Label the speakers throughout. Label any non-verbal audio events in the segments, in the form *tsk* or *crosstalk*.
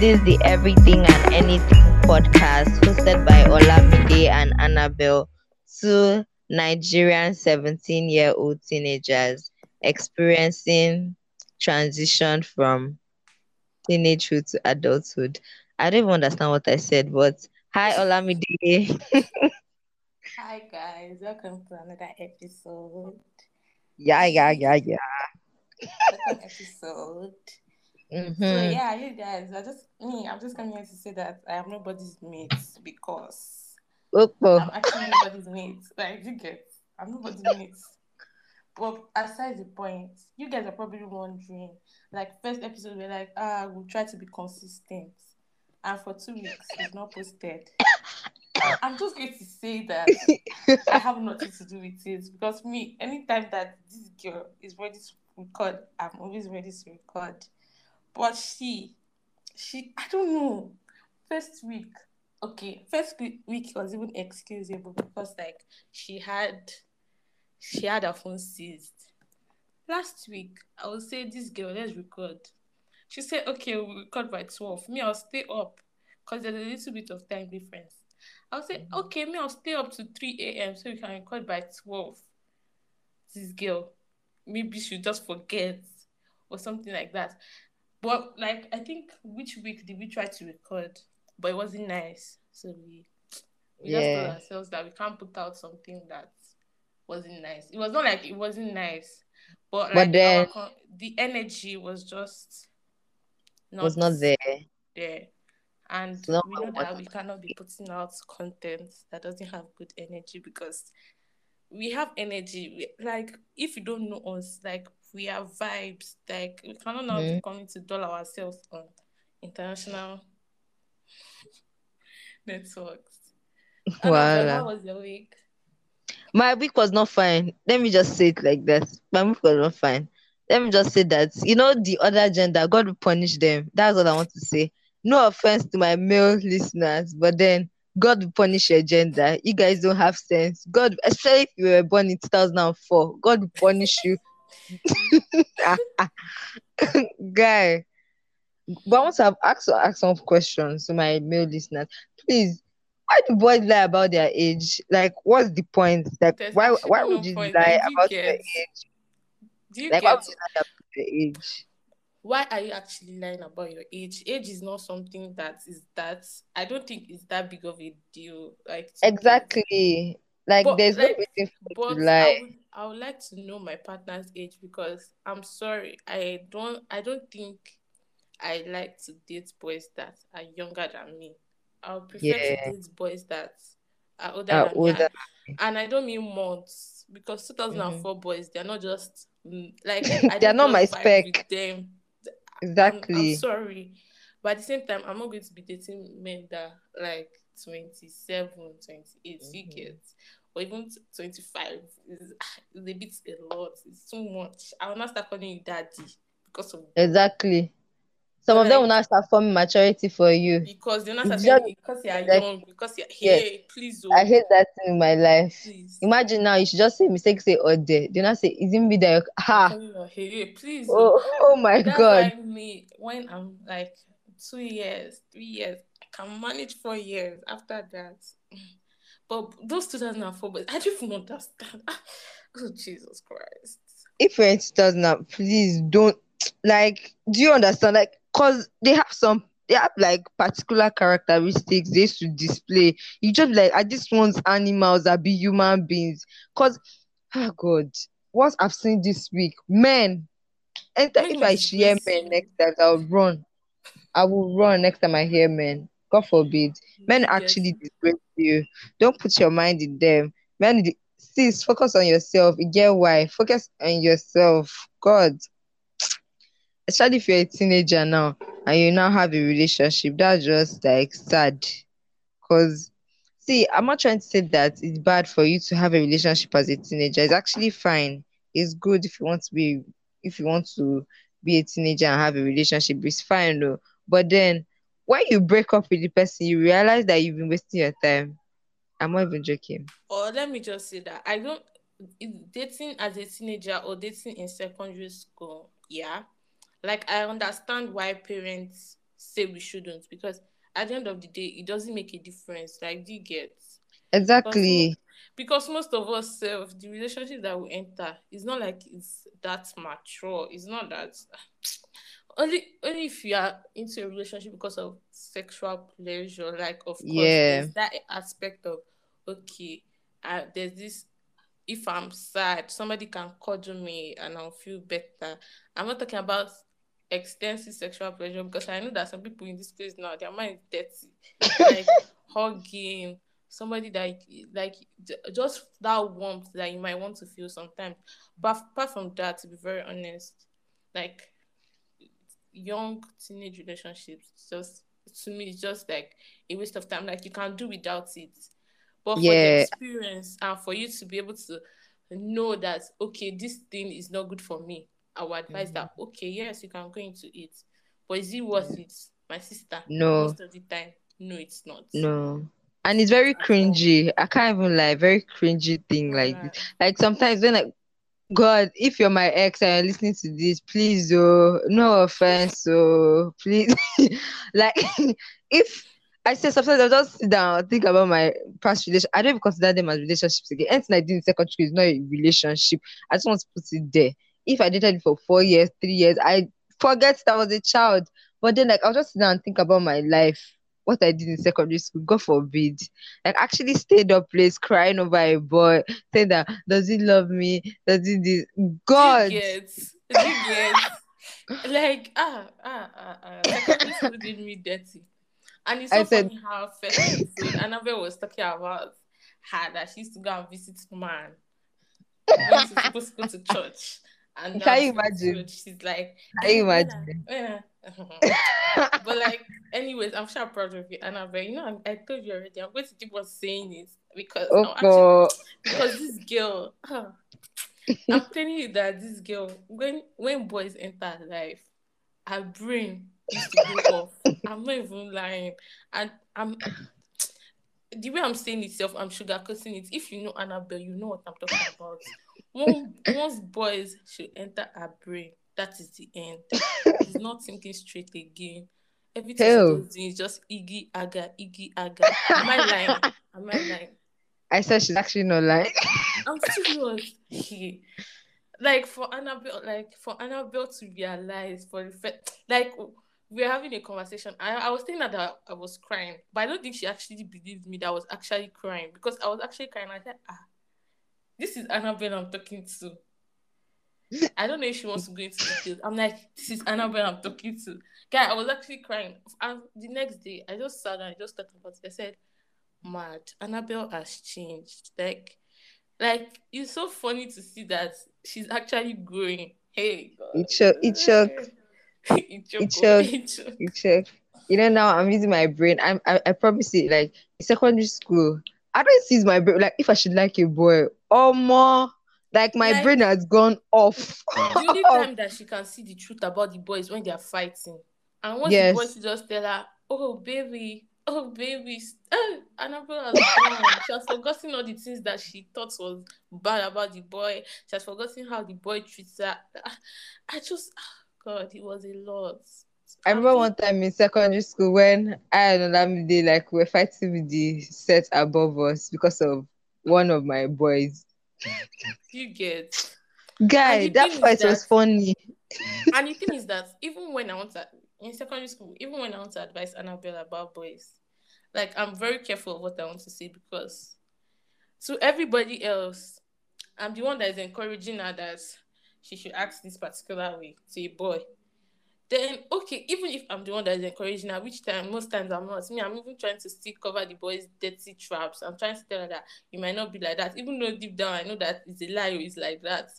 Speaker 1: This is the Everything and Anything podcast hosted by Olamide and Annabelle, two Nigerian 17 year old teenagers experiencing transition from teenagehood to adulthood. I don't even understand what I said, but hi, Olamide. *laughs*
Speaker 2: Hi guys, welcome to another episode.
Speaker 1: yeah, yeah, yeah, yeah.
Speaker 2: Second episode. So
Speaker 1: Mm-hmm.
Speaker 2: yeah, you guys, I just me, I'm just coming here to say that I am nobody's mate because I'm
Speaker 1: Oh,
Speaker 2: actually nobody's mate. Like you get, I'm nobody's mate. But aside the point, you guys are probably wondering, like first episode, we're like, ah, we'll try to be consistent, and for two weeks we've not posted. *coughs* I'm just going to say that I have nothing to do with it because me, anytime that this girl is ready to record, I'm always ready to record. But she, she, I don't know. First week, okay, first week was even excusable because like she had, she had her phone seized. Last week, I would say this girl, let's record. She said, okay, we'll record by 12. Me, I'll stay up because there's a little bit of time difference. I'll say, mm. okay, me, I'll stay up to 3 a.m. so we can record by 12. This girl, maybe she'll just forget or something like that. But, like, I think which week did we try to record? But it wasn't nice. So we, we just told ourselves that we can't put out something that wasn't nice. It was not like it wasn't nice, but like
Speaker 1: But then-
Speaker 2: our the energy was just not
Speaker 1: was not there.
Speaker 2: there. And we know that we cannot be putting out content that doesn't have good energy because we have energy. We- Like if you don't know us, like we are vibes. Like we cannot now
Speaker 1: Mhm.
Speaker 2: be coming to doll ourselves on international *laughs* networks.
Speaker 1: Voila.
Speaker 2: how was your week?
Speaker 1: My week was not fine. Let me just say it like that. My week was not fine. Let me just say that, you know, the other gender, God will punish them. That's what I want to say. No offense to my male listeners, but then God will punish your gender. You guys don't have sense. God, especially if you were born in 2004, God will punish you. Guy. But I want to have ask, ask some questions to my male listeners. Please, why do boys lie about their age? Like, what's the point? Like,
Speaker 2: There's
Speaker 1: why why
Speaker 2: no
Speaker 1: would you
Speaker 2: point.
Speaker 1: lie
Speaker 2: you
Speaker 1: about your age?
Speaker 2: Do you
Speaker 1: Like, why would you lie about your age?
Speaker 2: why are you actually lying about your age? Age is not something that is that I don't think it's that big of a deal. Like.
Speaker 1: Exactly. Like,
Speaker 2: But,
Speaker 1: there's
Speaker 2: like,
Speaker 1: no reason for
Speaker 2: But
Speaker 1: to lie.
Speaker 2: I would I would like to know my partner's age because I'm sorry, I don't I don't think I like to date boys that are younger than me. I would prefer
Speaker 1: Yeah.
Speaker 2: to date boys that are older
Speaker 1: Are
Speaker 2: than
Speaker 1: older.
Speaker 2: And, and I don't mean months because 2004 boys they're not just mm, like *laughs*
Speaker 1: Mm-hmm. They're
Speaker 2: don't
Speaker 1: my spec.
Speaker 2: with them. I'm, I'm
Speaker 1: Exactly.
Speaker 2: sorry. But at the same time, I'm not going to be dating men that like 27, 28, you
Speaker 1: Mhm.
Speaker 2: get, or even 25. *sighs* is, a bit a lot. It's too much. I will not start calling you daddy because of
Speaker 1: Exactly. Some of them will not start forming maturity for you.
Speaker 2: because they're not saying
Speaker 1: just-
Speaker 2: because you're
Speaker 1: like-
Speaker 2: young, because you're
Speaker 1: Yes.
Speaker 2: hey, please,
Speaker 1: I
Speaker 2: oh,
Speaker 1: hate that thing in my life.
Speaker 2: please.
Speaker 1: Imagine now you should just say mistake, say or there. Do not say isn't that
Speaker 2: I'm
Speaker 1: ha.
Speaker 2: hey, hey, please. oh.
Speaker 1: Oh, oh my
Speaker 2: That's
Speaker 1: god.
Speaker 2: why me when I'm like two years, three years, I can manage four years after that. *laughs* But those 2004 boys, I don't even understand. *laughs* Oh Jesus Christ.
Speaker 1: if you're in 2000 please don't *tsk* like do you understand like because they have some they have like particular characteristics they should display you just like I just want animals that be human beings because oh ah, god what i've seen this week men and if i hear men next time i'll run i will run next time i hear men god forbid men
Speaker 2: get-
Speaker 1: actually disgrace you. Don't put your mind in them. Men sis focus on yourself. Get why? Focus on yourself. God. Especially if you're a teenager now and you now have a relationship that's just like sad. Because see i'm not trying to say that it's bad for you to have a relationship as a teenager. It's actually fine. It's good if you want to be if you want to be a teenager and have a relationship. It's fine though. But then when you break up with the person you realize that you've been wasting your time i'm not even joking
Speaker 2: Or let me just say that I don't dating as a teenager or dating in secondary school, yeah. Like I understand why parents say we shouldn't because at the end of the day, it doesn't make a difference. Like, do you get?
Speaker 1: Exactly.
Speaker 2: Because, because most of us self, the relationship that we enter is not like it's that mature. It's not that only only if you are into a relationship because of sexual pleasure, like of course
Speaker 1: Yeah.
Speaker 2: that aspect of okay, uh, there's this if I'm sad, somebody can cuddle me and I'll feel better. I'm not talking about extensive sexual pleasure because I know that some people in this place now their mind is dirty. *laughs* like hugging somebody that like just that warmth that you might want to feel sometimes. But apart from that, to be very honest, like young teenage relationships just to me it's just like a waste of time. Like you can do without it. But for the
Speaker 1: Yeah.
Speaker 2: experience and for you to be able to know that okay, this thing is not good for me, I would advise that mm-hmm. okay, yes, you can go into it. But is it worth it? My sister,
Speaker 1: No.
Speaker 2: most of the time, no, it's not.
Speaker 1: No. And it's very cringy. I can't even lie. Very cringy thing like this. Like sometimes when like God, if you're my ex and you're listening to this, please oh, no offense, so please *laughs* like *laughs* if I say sometimes I'll just sit down think about my past relation. I don't even consider them as relationships again. Anything I did in secondary is not a relationship. I just want to put it there. If I dated for four years, three years, I forget that I was a child. But then like I'll just sit down and think about my life, what I did in secondary school. God forbid. Like actually stayed up late crying over a boy, saying that does he love me? Does he this? God.
Speaker 2: You get? You get? like ah ah ah ah. Secondary school did me dirty, and it's so
Speaker 1: I said-
Speaker 2: funny how first episode Annabelle was talking about her that she used to go and visit man when she's supposed to go to church. And
Speaker 1: Can you imagine?
Speaker 2: She's like,
Speaker 1: Can you
Speaker 2: "Eh, I-
Speaker 1: imagine? *laughs*
Speaker 2: when I-" *laughs* but like, anyways, I'm sure I'm proud of you, Annabelle. You know, I, I told you already. I'm going to keep on saying it because
Speaker 1: Oh,
Speaker 2: actually because this girl ah, i'm telling you that this girl when when boys enter life her brain used to go off i'm not even lying and i'm the way i'm saying it self i'm sugarcoating it if you know annabelle you know what i'm talking about once boys should enter her brain that is the end she's not thinking straight again everything
Speaker 1: Hell.
Speaker 2: she does is just iggy aga iggy aga am i lying am i lying
Speaker 1: I said she's actually not lying.
Speaker 2: I'm serious. He, like for Annabelle, like for Annabelle to realize for the fact, like we're having a conversation. I, I was thinking that I, I was crying, but I don't think she actually believed me that I was actually crying because I was actually crying. I said, ah, this is Annabelle I'm talking to. *laughs* I don't know if she wants to go into details. I'm like, this is Annabelle I'm talking to. Guy, I was actually crying. And the next day, I just sat and I just thought about it. I said, mad. Annabelle has changed. Like, like it's so funny to see that she's actually growing. Hey, God.
Speaker 1: It shook- it shook. *laughs*
Speaker 2: it shook.
Speaker 1: It oh, shook. *laughs*
Speaker 2: It shook.
Speaker 1: You. You know now I'm using my brain. I'm I, I promise it. Like secondary school, I don't see my brain. Like if I should like a boy or more, like my
Speaker 2: Like-
Speaker 1: brain has gone off.
Speaker 2: The *laughs* only time that she can see the truth about the boys when they are fighting, and once
Speaker 1: Yes.
Speaker 2: the boys just tell her, "Oh baby, oh baby," eh, oh, Annabelle has gone. she has forgotten all the things that she thought was bad about the boy. She has forgotten how the boy treats her. Ah, I just, ah, God, it was a lot.
Speaker 1: I remember one time in secondary school when I and Olamide like we were fighting with the set above us because of one of my boys. *laughs*
Speaker 2: You get.
Speaker 1: Guy, that fight was funny.
Speaker 2: And the thing is that even when I want to in secondary school, even when I want to advise Annabelle about boys, like I'm very careful of what I want to say because to everybody else, I'm the one that is encouraging her that she should act this particular way to a boy. Then okay, even if I'm the one that is encouraging her, which time most times I'm not. Me, I'm even trying to still cover the boys' dirty traps. I'm trying to tell her that you might not be like that, even though deep down I know that it's a lie or it's like that.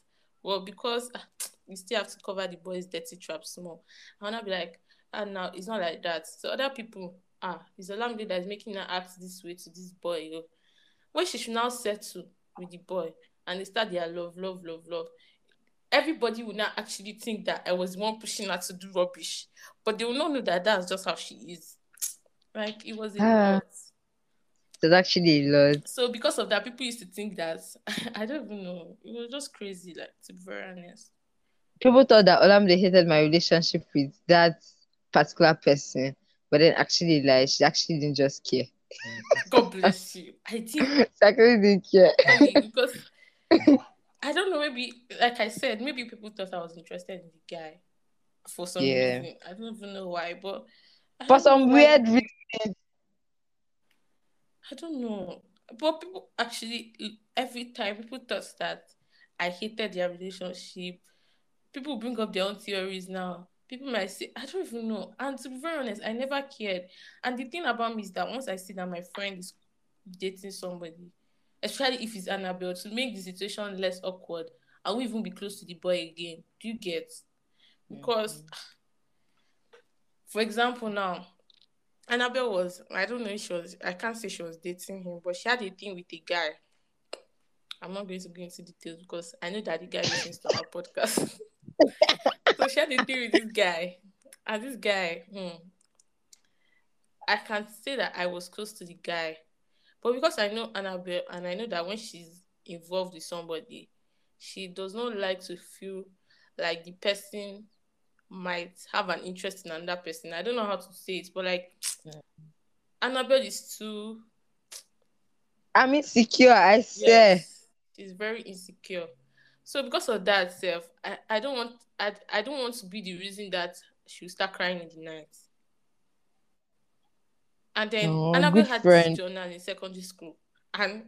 Speaker 2: Well, because ah, *tsk* you still have to cover the boys' dirty traps small. I wanna be like, and now it's not like that. So other people, ah, it's a lady that is making her act this way to this boy. yo. When she should now settle with the boy and they start their love, love, love, love. Everybody will not actually think that I was one pushing her to do rubbish, but they will not know that that's just how she is. Like it was a
Speaker 1: Ah.
Speaker 2: lot.
Speaker 1: It was actually a lot.
Speaker 2: So because of that, people used to think that *laughs* I don't even know. It was just crazy, like to be very honest.
Speaker 1: People thought that Olamide hated my relationship with that particular person. but then actually like she actually didn't just care.
Speaker 2: God bless you. I think *laughs*
Speaker 1: She actually didn't care.
Speaker 2: funny because *laughs* I don't know, maybe like I said, maybe people thought I was interested in the guy for some
Speaker 1: Yeah.
Speaker 2: reason. I don't even know why, but
Speaker 1: For some weird reason.
Speaker 2: I don't know. But people actually every time people thought that I hated their relationship. People bring up their own theories now. People might say, I don't even know. And to be very honest, I never cared. And the thing about me is that once I see that my friend is dating somebody, especially if it's Annabelle, to make the situation less awkward, I won't even be close to the boy again. Do you get? Because, for example, now, Annabelle was, I don't know if she was, I can't say she was dating him, but she had a thing with a guy. I'm not going to go into details because I know that the guy listens to our podcast. *laughs* so she had a thing with this guy. And this guy, hmm, I can say that I was close to the guy. But because I know Annabelle and I know that when she's involved with somebody, she does not like to feel like the person might have an interest in another person. I don't know how to say it, but like
Speaker 1: Yeah.
Speaker 2: Annabelle is too
Speaker 1: I'm insecure, I swear.
Speaker 2: yes, she's very insecure. So because of that, self, I, I don't want I, I don't want to be the reason that she'll start crying in the night. And then
Speaker 1: Oh,
Speaker 2: Annabelle had
Speaker 1: friend.
Speaker 2: this journal in secondary school, and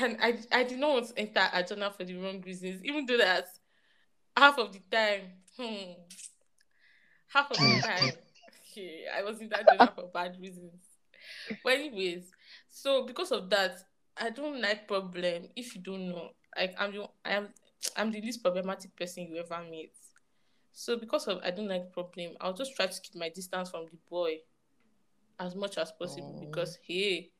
Speaker 2: and I I did not want to enter a journal for the wrong reasons, even though that half of the time, hmm, half of the time, okay, I was in that journal for bad reasons. But anyways, so because of that, I don't like problem. If you don't know, like I'm the I am I'm the least problematic person you ever meet. So because of I don't like problem, I'll just try to keep my distance from the boy as much as possible
Speaker 1: Oh.
Speaker 2: because hey,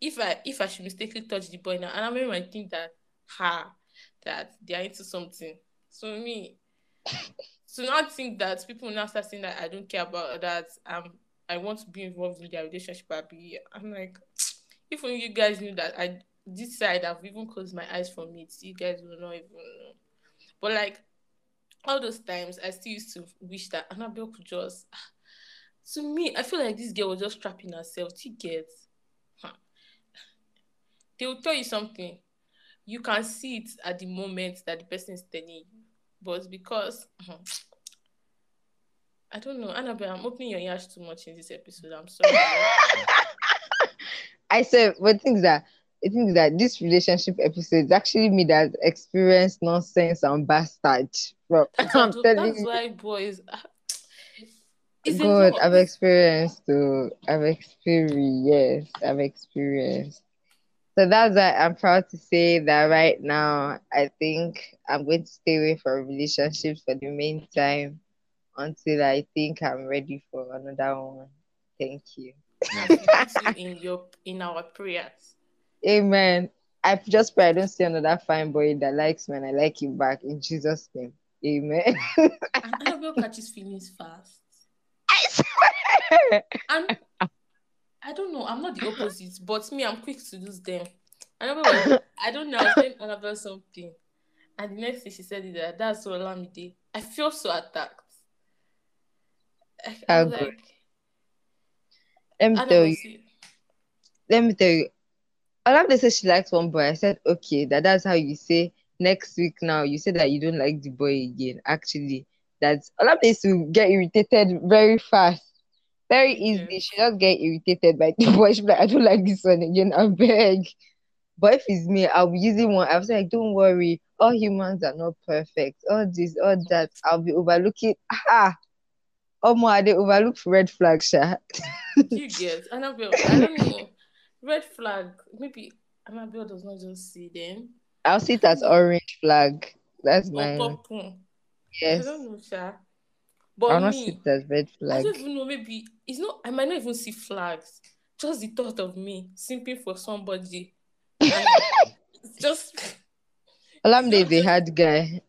Speaker 2: if I if I should mistakenly touch the boy now, and I might think that ha that they are into something. So me *laughs* so not think that people now start saying that I don't care about that um I want to be involved in their relationship. I be I'm like *tsk* if only you guys knew that I this side I've even closed my eyes from it, you guys will not even know. But like all those times I still used to wish that Annabelle could just to me, I feel like this girl was just trapping herself. Do you get? Huh. They will tell you something. You can see it at the moment that the person is telling you. But because hmm, I don't know, Annabelle, I'm opening your ears too much in this episode. I'm sorry. *laughs*
Speaker 1: I said, but things that I think that this relationship episode is actually me that experienced nonsense and bastard. Bro,
Speaker 2: That's, *laughs*
Speaker 1: I'm telling
Speaker 2: that's
Speaker 1: you,
Speaker 2: why boys. It's
Speaker 1: God. I've experienced too. I've experienced. I've experienced. So that's why I'm proud to say that right now, I think I'm going to stay away from relationships for the meantime until I think I'm ready for another one. Thank you.
Speaker 2: As we put you in your in our prayers.
Speaker 1: Amen. I just pray I don't see another fine boy that likes me and I like him back in Jesus' name. Amen.
Speaker 2: And Annabelle catches feelings fast.
Speaker 1: I.
Speaker 2: And I don't know, I'm not the opposite, but me, I'm quick to lose them. Was- *laughs* I don't know, I was telling Annabelle something. And the next thing she said is that that's so Olamide. I feel so attacked. I, I
Speaker 1: good.
Speaker 2: like,
Speaker 1: Let me tell you.
Speaker 2: see,
Speaker 1: Let me tell you. Olamide said she likes one boy. I said, okay, that that's how you say next week now. You say that you don't like the boy again. Actually, that's Olamide used to get irritated very fast. Very easy.
Speaker 2: Yes.
Speaker 1: She just get irritated by the boy. Be like, I don't like this one again. I beg. But if it's me, I'll be using one. I'll say, like, don't worry. All humans are not perfect. All this, all that. I'll be overlooking. Ah, oh my, they overlook red flag, Sha.
Speaker 2: you get? I don't know. Red flag. Maybe Annabelle does not just see them.
Speaker 1: I'll see it as orange flag. That's
Speaker 2: Or
Speaker 1: mine.
Speaker 2: I
Speaker 1: Yes.
Speaker 2: don't know, Sha.
Speaker 1: I'll
Speaker 2: But
Speaker 1: not see
Speaker 2: me,
Speaker 1: as red
Speaker 2: I
Speaker 1: flag.
Speaker 2: don't even know. Maybe it's not. I might not even see flags. Just the thought of me simping for somebody. It's *laughs* just.
Speaker 1: Olamide is a *laughs* hard guy.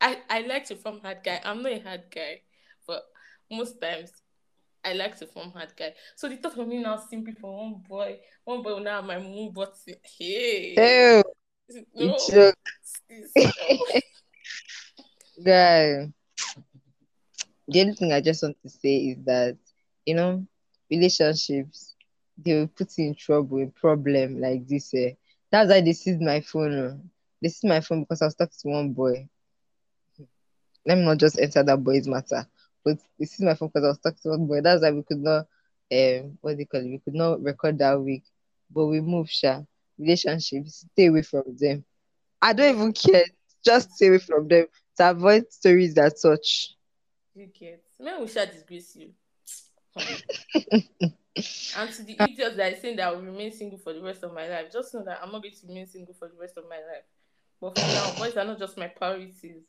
Speaker 2: I I like to form hard guy. I'm not a hard guy, but most times I like to form hard guy. So the thought of me now simply for one boy, one boy will now have my moon button. Hey,
Speaker 1: Ew,
Speaker 2: no,
Speaker 1: you joke,
Speaker 2: oh. *laughs*
Speaker 1: guy. The only thing I just want to say is that you know, relationships, they will put in trouble, in problem like this. Eh. That's why they seized my phone. oh. They seized my phone because I was talking to one boy. Let me not just enter that boy's matter. But they seized my phone because I was talking to one boy. That's why we could not um what do you call it? We could not record that week. But we moved, Sha. Relationships, stay away from them. I don't even care. Just stay away from them to avoid stories that such.
Speaker 2: You get. Men will shall disgrace you. *laughs* and to the idiots that are saying that I will remain single for the rest of my life, just know that I'm not going to remain single for the rest of my life. But for now, boys are not just my priorities.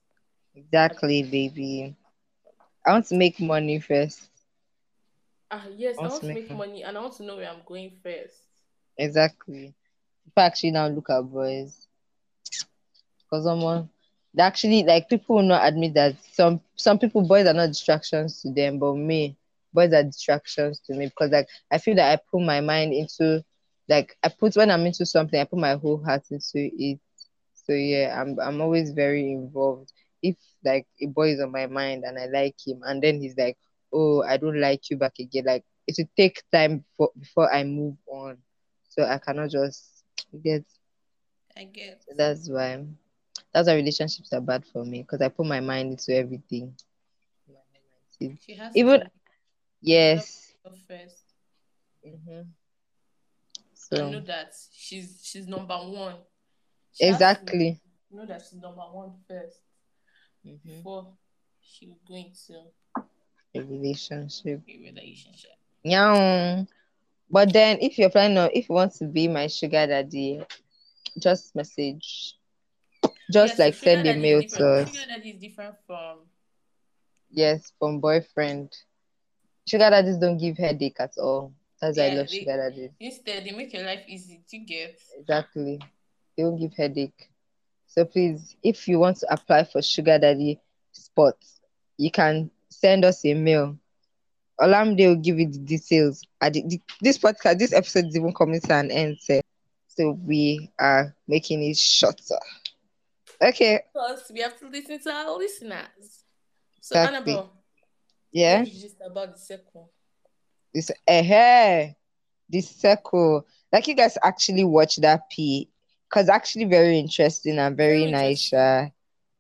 Speaker 1: Exactly, baby. I want to make money first.
Speaker 2: Ah, yes, I
Speaker 1: Want
Speaker 2: want
Speaker 1: to make
Speaker 2: make money and I want to know where I'm going first.
Speaker 1: Exactly. People actually now look at boys. Because someone actually like people will not admit that some some people boys are not distractions to them, but me, boys are distractions to me because like I feel that I put my mind into like I put when I'm into something, I put my whole heart into it. So yeah, I'm I'm always very involved. If like a boy is on my mind and I like him and then he's like, Oh, I don't like you back again, like it will take time for before I move on. So I cannot just get
Speaker 2: I get.
Speaker 1: that's why that's why relationships are bad for me because I put my mind into everything.
Speaker 2: She has
Speaker 1: Even
Speaker 2: to
Speaker 1: yes.
Speaker 2: first.
Speaker 1: hmm
Speaker 2: I
Speaker 1: So
Speaker 2: know that she's she's number one. She
Speaker 1: exactly.
Speaker 2: know that she's number one first
Speaker 1: hmm
Speaker 2: before she will go into
Speaker 1: A relationship.
Speaker 2: a relationship.
Speaker 1: Yeah. But then if you're planning on if you want to be my sugar daddy, just message. Just
Speaker 2: Yeah, so
Speaker 1: like
Speaker 2: sugar
Speaker 1: send a mail to us.
Speaker 2: Sugar daddy is different from
Speaker 1: Yes, from boyfriend. Sugar daddies don't give headache at all. That's why I love
Speaker 2: They,
Speaker 1: sugar daddies.
Speaker 2: instead, they make your life easy to get.
Speaker 1: Exactly. They don't give headache. So please, if you want to apply for sugar daddy spots, you can send us a mail. Olamide will give you the details. At the, the- this podcast, this episode is even coming to an end, so we are making it shorter. Okay,
Speaker 2: Plus, we have to listen to our listeners. So,
Speaker 1: Exactly.
Speaker 2: Annabelle,
Speaker 1: yeah.
Speaker 2: just about the second?
Speaker 1: This eh the circle. Like you guys actually watch that P, cause actually very interesting and very,
Speaker 2: Very
Speaker 1: nice. Uh,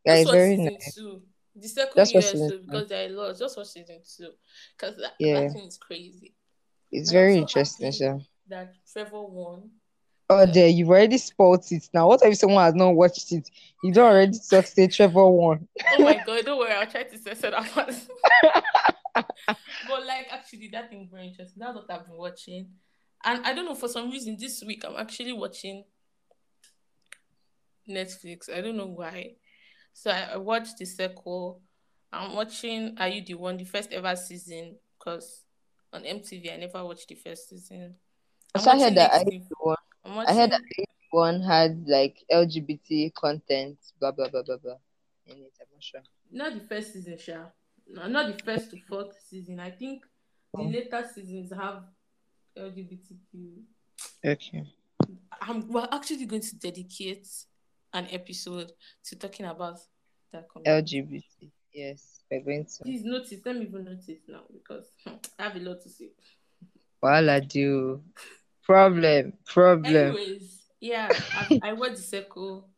Speaker 1: yeah, it's
Speaker 2: watch
Speaker 1: very nice.
Speaker 2: two. The second
Speaker 1: watch
Speaker 2: year, so because there are lots, just watch season two. Because that,
Speaker 1: Yeah.
Speaker 2: that thing is crazy.
Speaker 1: It's
Speaker 2: And
Speaker 1: very
Speaker 2: so
Speaker 1: interesting.
Speaker 2: that Trevor won.
Speaker 1: Oh, there you've already spoiled it now. What if someone has not watched it? You don't already talk say Trevor won.
Speaker 2: Oh my *laughs* god, don't worry, I'll try to censor that part. *laughs* but like actually that thing very interesting. That's what I've been watching. And I don't know, for some reason this week I'm actually watching Netflix. I don't know why. So I, I watched the sequel. I'm watching Are You the One, the first ever season, because on MTV I never watched the first season. I'm
Speaker 1: So I heard that I
Speaker 2: next week.
Speaker 1: one.
Speaker 2: I'm
Speaker 1: I heard that one had like LGBT content, blah blah blah blah blah. In it, I'm not sure.
Speaker 2: not the first season, Sha. No, not the first to fourth season. I think the
Speaker 1: Oh.
Speaker 2: later seasons have LGBTQ.
Speaker 1: Okay.
Speaker 2: I'm, we're actually going to dedicate an episode to talking about that community.
Speaker 1: LGBT. Yes, we're going to.
Speaker 2: Please notice, let me even notice now because hmm, I have a lot to say.
Speaker 1: While do problem, problem.
Speaker 2: Anyways, yeah, I, *laughs* I the circle.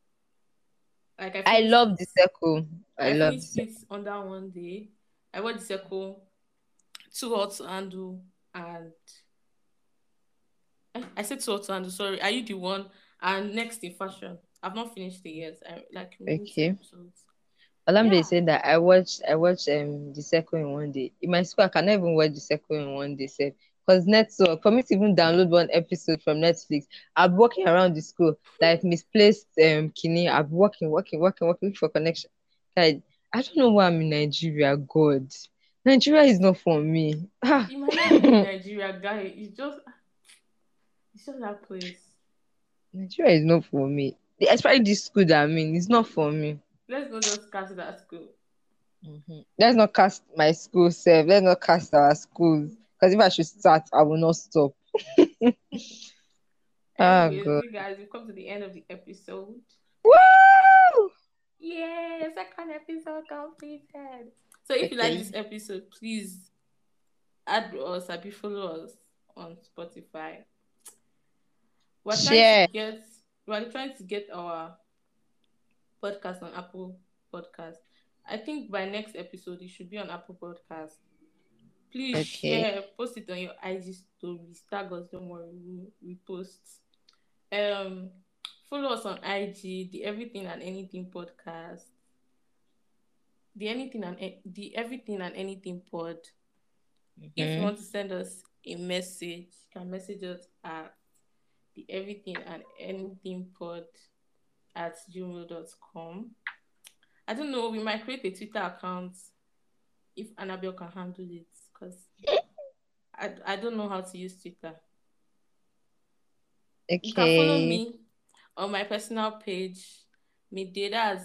Speaker 2: Like I,
Speaker 1: I love the circle. I,
Speaker 2: I,
Speaker 1: love
Speaker 2: it on that one day. I watched the circle, too hot to handle, and I said too hot to handle. Sorry, are you the one? And next in fashion, I've not finished it yet. I like
Speaker 1: Okay. Olamide
Speaker 2: Yeah.
Speaker 1: said that I watched I watched um the second in one day. In my school, I cannot even watch the second in one day, said because network for me to even download one episode from Netflix, I'm walking around the school like misplaced um kidney. I'm walking, walking, walking, walking for connection. Like, I don't know why I'm in Nigeria. God, Nigeria is not for me. Ah.
Speaker 2: You might not even be *laughs* Nigeria guy. It's just, it's just that place.
Speaker 1: Nigeria is not for me. Especially this school that I'm in, it's not for me.
Speaker 2: Let's not just cast that school.
Speaker 1: Mhm. Let's not cast my school self. Let's not cast our schools. Because if I should start, I will not stop. *laughs* Ah,
Speaker 2: Anyways,
Speaker 1: God.
Speaker 2: you guys, we've come to the end of the episode.
Speaker 1: Woo!
Speaker 2: Yay! Second episode completed. So if you like this episode, please add us, be follow us on Spotify. We're
Speaker 1: Share.
Speaker 2: trying to get we're trying to get our podcast on Apple Podcast. I think by next episode it should be on Apple Podcast. Please
Speaker 1: Okay.
Speaker 2: share, post it on your IG stories. Tag us, don't worry, we, we post. Um, follow us on IG, the Everything and Anything podcast. The Anything and the Everything and Anything pod. If you
Speaker 1: Mhm.
Speaker 2: want to send us a message, you can message us at the everything and anything pod at gmail.com. I don't know, we might create a Twitter account if Annabelle can handle it because I, I don't know how to use Twitter. You can follow me on my personal page, Midedas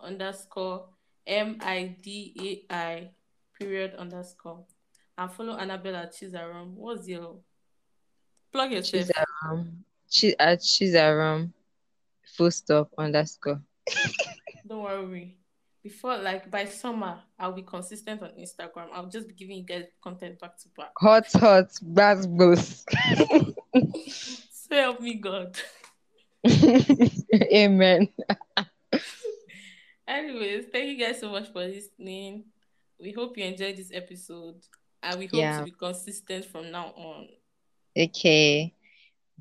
Speaker 2: underscore M I D A I period underscore. And follow Annabelle at Chizarum. What's your plug yourself?
Speaker 1: Chizaram. Chi- at Chizaram. Full stop underscore. *laughs*
Speaker 2: Don't worry. Before like by summer, I'll be consistent on Instagram. I'll just be giving you guys content back to back.
Speaker 1: Hot, hot, bass boss. *laughs*
Speaker 2: So help me God. *laughs*
Speaker 1: Amen. *laughs*
Speaker 2: Anyways, thank you guys so much for listening. We hope you enjoyed this episode and we hope
Speaker 1: Yeah.
Speaker 2: to be consistent from now on.
Speaker 1: Okay.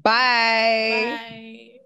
Speaker 1: Bye.
Speaker 2: Bye.